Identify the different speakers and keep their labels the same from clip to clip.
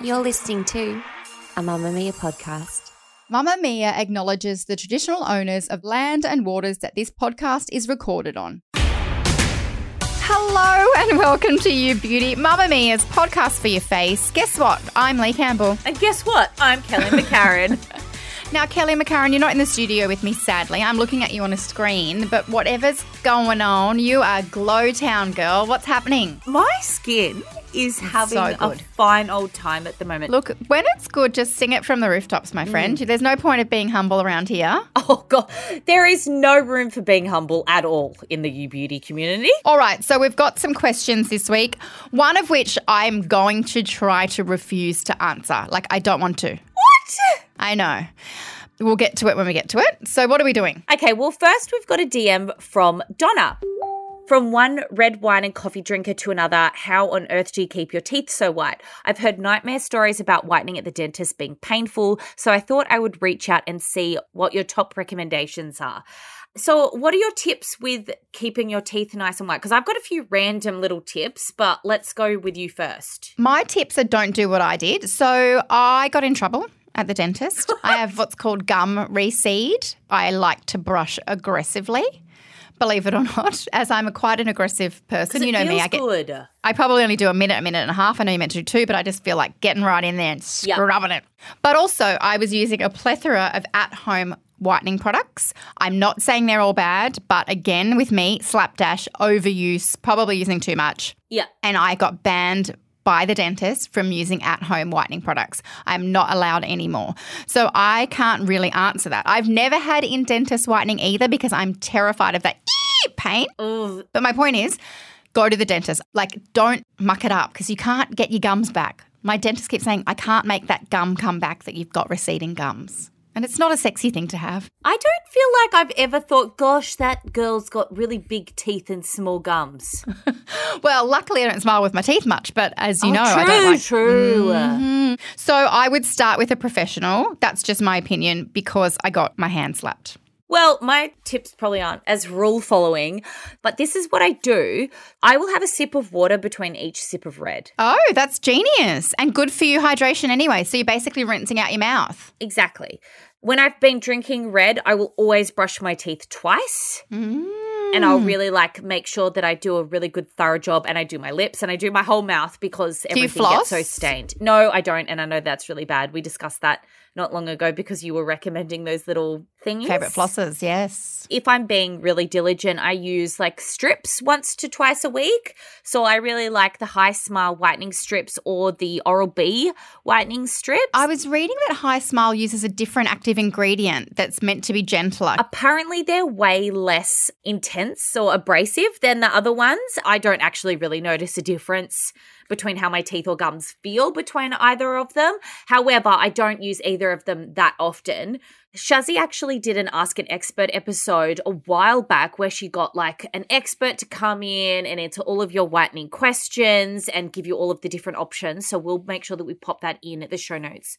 Speaker 1: You're listening to a Mamamia podcast.
Speaker 2: Mamamia acknowledges the traditional owners of land and waters that this podcast is recorded on. Hello and welcome to You Beauty, Mamamia's podcast for your face. Guess what? I'm Leigh Campbell.
Speaker 3: And guess what? I'm Kelly McCarren.
Speaker 2: Now, Kelly McCarren, you're not in the studio with me, sadly. I'm looking at you on a screen, but whatever's going on, you are Glowtown girl. What's happening?
Speaker 3: My skin is having
Speaker 2: so
Speaker 3: a fine old time at the moment.
Speaker 2: Look, when it's good, just sing it from the rooftops, my friend. Mm. There's no point of being humble around here.
Speaker 3: Oh god, there is no room for being humble at all in the You Beauty community.
Speaker 2: All right, so we've got some questions this week, one of which I'm going to try to refuse to answer. Like, I don't want to.
Speaker 3: What?
Speaker 2: I know. We'll get to it when we get to it. So, what are we doing?
Speaker 3: Okay, well first we've got a DM from Donna. From one red wine and coffee drinker to another, how on earth do you keep your teeth so white? I've heard nightmare stories about whitening at the dentist being painful, so I thought I would reach out and see what your top recommendations are. So, what are your tips with keeping your teeth nice and white? Because I've got a few random little tips, but let's go with you first.
Speaker 2: My tips are don't do what I did. So, I got in trouble at the dentist. I have what's called gum recede. I like to brush aggressively. Believe it or not, as I'm a quite an aggressive person, you know me. I get
Speaker 3: good.
Speaker 2: I probably only do a minute, a minute and a half. I know you meant to do two, but I just feel like getting right in there and scrubbing it. But also, I was using a plethora of at home whitening products. I'm not saying they're all bad, but again, with me, slapdash, overuse, probably using too much.
Speaker 3: Yeah.
Speaker 2: And I got banned by the dentist from using at home whitening products. I'm not allowed anymore. So I can't really answer that. I've never had in dentist whitening either because I'm terrified of that pain.
Speaker 3: Ooh,
Speaker 2: But my point is, go to the dentist. Like, don't muck it up because you can't get your gums back. My dentist keeps saying, I can't make that gum come back that you've got receding gums. And it's not a sexy thing to have.
Speaker 3: I don't feel like I've ever thought, gosh, that girl's got really big teeth and small gums.
Speaker 2: Well, luckily I don't smile with my teeth much, but as you
Speaker 3: Oh,
Speaker 2: know, I don't like.
Speaker 3: true.
Speaker 2: Mhm. So I would start with a professional. That's just my opinion because I got my hand slapped.
Speaker 3: Well, my tips probably aren't as rule following, but this is what I do. I will have a sip of water between each sip of red.
Speaker 2: Oh, that's genius and good for you hydration anyway. So you're basically rinsing out your mouth.
Speaker 3: Exactly. When I've been drinking red, I will always brush my teeth twice. Mm. And I'll really like make sure that I do a really good thorough job and I do my lips and I do my whole mouth because everything gets so stained. No, I don't. And I know that's really bad. We discussed that not long ago because you were recommending those little thingies.
Speaker 2: Favorite flosses, yes.
Speaker 3: if I'm being really diligent, I use like strips once to twice a week. So I really like the Hismile whitening strips or the Oral B whitening strips.
Speaker 2: I was reading that Hismile uses a different active ingredient that's meant to be gentler.
Speaker 3: Apparently, they're way less intense or abrasive than the other ones. I don't actually really notice a difference between how my teeth or gums feel between either of them. However, I don't use either of them that often. Shazzy actually did an Ask an Expert episode a while back where she got like an expert to come in and answer all of your whitening questions and give you all of the different options. So we'll make sure that we pop that in at the show notes.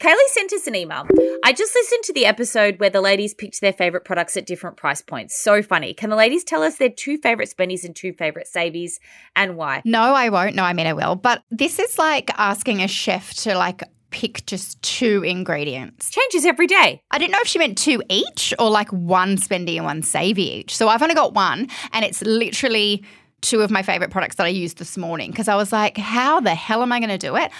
Speaker 3: Kaylee sent us an email. I just listened to the episode where the ladies picked their favorite products at different price points. So funny. Can the ladies tell us their two favorite spennies and two favorite savies and why?
Speaker 2: No, I won't. No, I mean I will. But this is like asking a chef to like pick just two ingredients.
Speaker 3: Changes every day.
Speaker 2: I didn't know if she meant two each or like one spendy and one savey each. So I've only got one, and it's literally two of my favorite products that I used this morning because I was like, how the hell am I going to do it?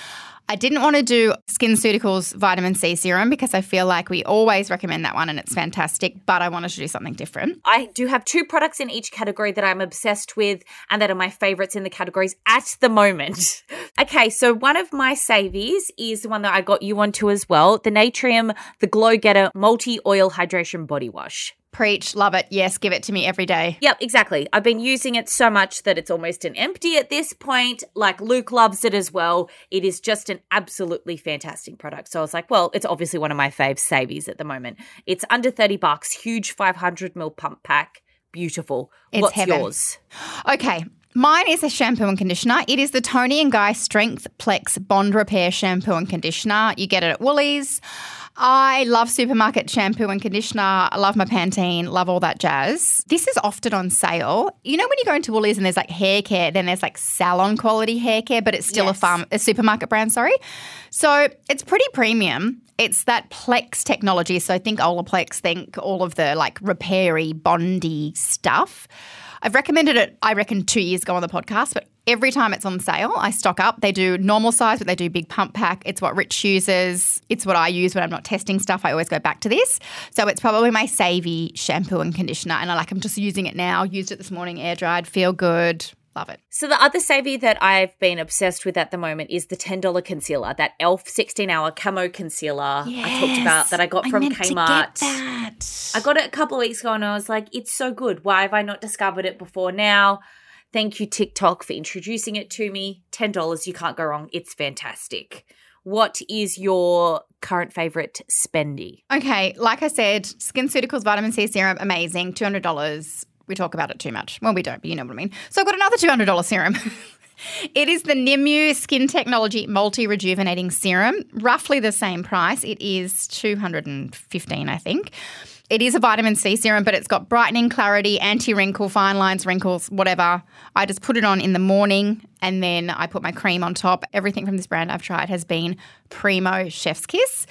Speaker 2: I didn't want to do SkinCeuticals vitamin C serum because I feel like we always recommend that one and it's fantastic, but I wanted to do something different.
Speaker 3: I do have two products in each category that I'm obsessed with and that are my favorites in the categories at the moment. okay, so one of my savies is the one that I got you onto as well the Naturium, the Glow Getter Multi Oil Hydration Body Wash.
Speaker 2: Preach, love it. Yes, give it to me every day.
Speaker 3: Yep, exactly. I've been using it so much that it's almost an empty at this point. Like Luke loves it as well. It is just an absolutely fantastic product. So I was like, well, it's obviously one of my fave savies at the moment. It's under 30 bucks, huge 500 ml pump pack. Beautiful.
Speaker 2: It's
Speaker 3: What's
Speaker 2: heaven.
Speaker 3: yours?
Speaker 2: Okay. Mine is a shampoo and conditioner. It is the Toni and Guy Strength Plex Bond Repair Shampoo and Conditioner. You get it at Woolies. I love supermarket shampoo and conditioner. I love my Pantene, love all that jazz. This is often on sale. You know when you go into Woolies and there's like hair care, then there's like salon quality hair care, but it's still a farm a supermarket brand, sorry. So it's pretty premium. It's that Plex technology. So think Olaplex, think all of the like repairy, bondy stuff. I've recommended it, I reckon, two years ago on the podcast, but every time it's on sale, I stock up. They do normal size, but they do big pump pack. It's what Rich uses. It's what I use when I'm not testing stuff. I always go back to this. So it's probably my Savvy shampoo and conditioner. And I like, I'm just using it now. Used it this morning, air dried, feel good. Love it.
Speaker 3: So the other savvy that I've been obsessed with at the moment is the $10 concealer, that e.l.f. 16 hour camo concealer I talked about that I got from Kmart. I got it a couple of weeks ago and I was like, it's so good. Why have I not discovered it before now? Thank you, TikTok, for introducing it to me. $10, you can't go wrong. It's fantastic. What is your current favorite spendy?
Speaker 2: Okay, like I said, SkinCeuticals vitamin C serum, amazing, two hundred dollars. We talk about it too much. Well, we don't, but you know what I mean. So I've got another two hundred dollar serum. it is the Nimue Skin Technology Multi Rejuvenating Serum, roughly the same price. It is two hundred and fifteen, I think. It is a vitamin C serum, but it's got brightening, clarity, anti wrinkle, fine lines, wrinkles, whatever. I just put it on in the morning and then I put my cream on top. Everything from this brand I've tried has been primo chef's kiss.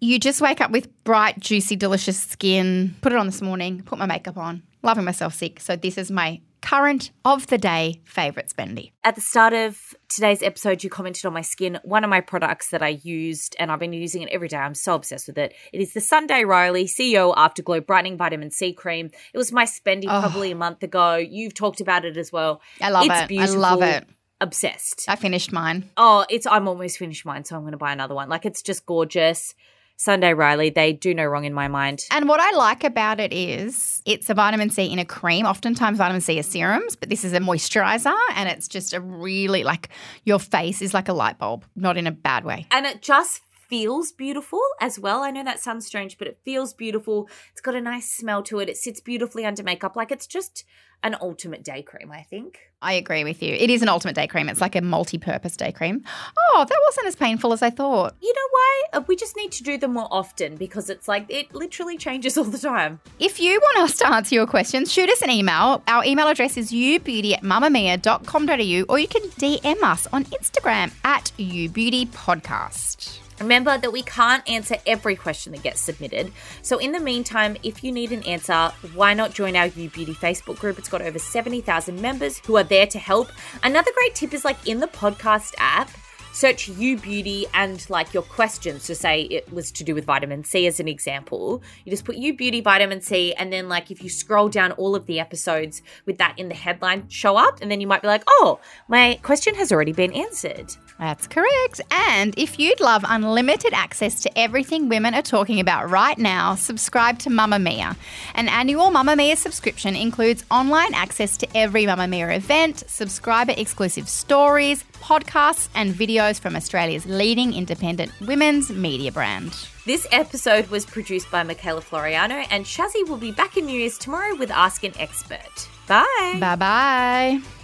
Speaker 2: You just wake up with bright, juicy, delicious skin. Put it on this morning, put my makeup on, loving myself sick. So, this is my current of the day favorite spendy.
Speaker 3: At the start of today's episode, you commented on my skin. One of my products that I used, and I've been using it every day. I'm so obsessed with it. It is the Sunday Riley CEO Afterglow Brightening Vitamin C Cream. It was my spendy oh. probably a month ago. You've talked about it as well.
Speaker 2: I love
Speaker 3: it's
Speaker 2: it. I love it.
Speaker 3: Obsessed.
Speaker 2: I finished mine.
Speaker 3: Oh, it's I'm almost finished mine, so I'm going to buy another one. Like it's just gorgeous. Sunday Riley, they do no wrong in my mind.
Speaker 2: And what I like about it is it's a vitamin C in a cream. Oftentimes, vitamin C is serums, but this is a moisturizer, and it's just a really like your face is like a light bulb, not in a bad way.
Speaker 3: and it just feels beautiful as well. I know that sounds strange, but it feels beautiful. It's got a nice smell to it. It sits beautifully under makeup. Like it's just an ultimate day cream, I think.
Speaker 2: I agree with you. It is an ultimate day cream. It's like a multi purpose day cream. Oh, that wasn't as painful as I thought.
Speaker 3: You know why? Uh, We just need to do them more often because it's like it literally changes all the time.
Speaker 2: If you want us to answer your questions, shoot us an email. Our email address is youbeauty at mamamia.com.au or you can DM us on Instagram at youbeautypodcast.
Speaker 3: Remember that we can't answer every question that gets submitted. So, in the meantime, if you need an answer, why not join our You Beauty Facebook group? It's got over 70,000 members who are there to help. Another great tip is like in the podcast app, search You Beauty and like your questions. So, say it was to do with vitamin C as an example. You just put You Beauty vitamin C, and then like if you scroll down all of the episodes with that in the headline show up, and then you might be like, oh, my question has already been answered.
Speaker 2: That's correct. And if you'd love unlimited access to everything women are talking about right now, subscribe to Mamamia. An annual Mamamia subscription includes online access to every Mamamia event, subscriber exclusive stories, podcasts, and videos from Australia's leading independent women's media brand.
Speaker 3: This episode was produced by Michaela Floriano, and Shazzy will be back in New Year's tomorrow with Ask an Expert. Bye.
Speaker 2: Bye bye.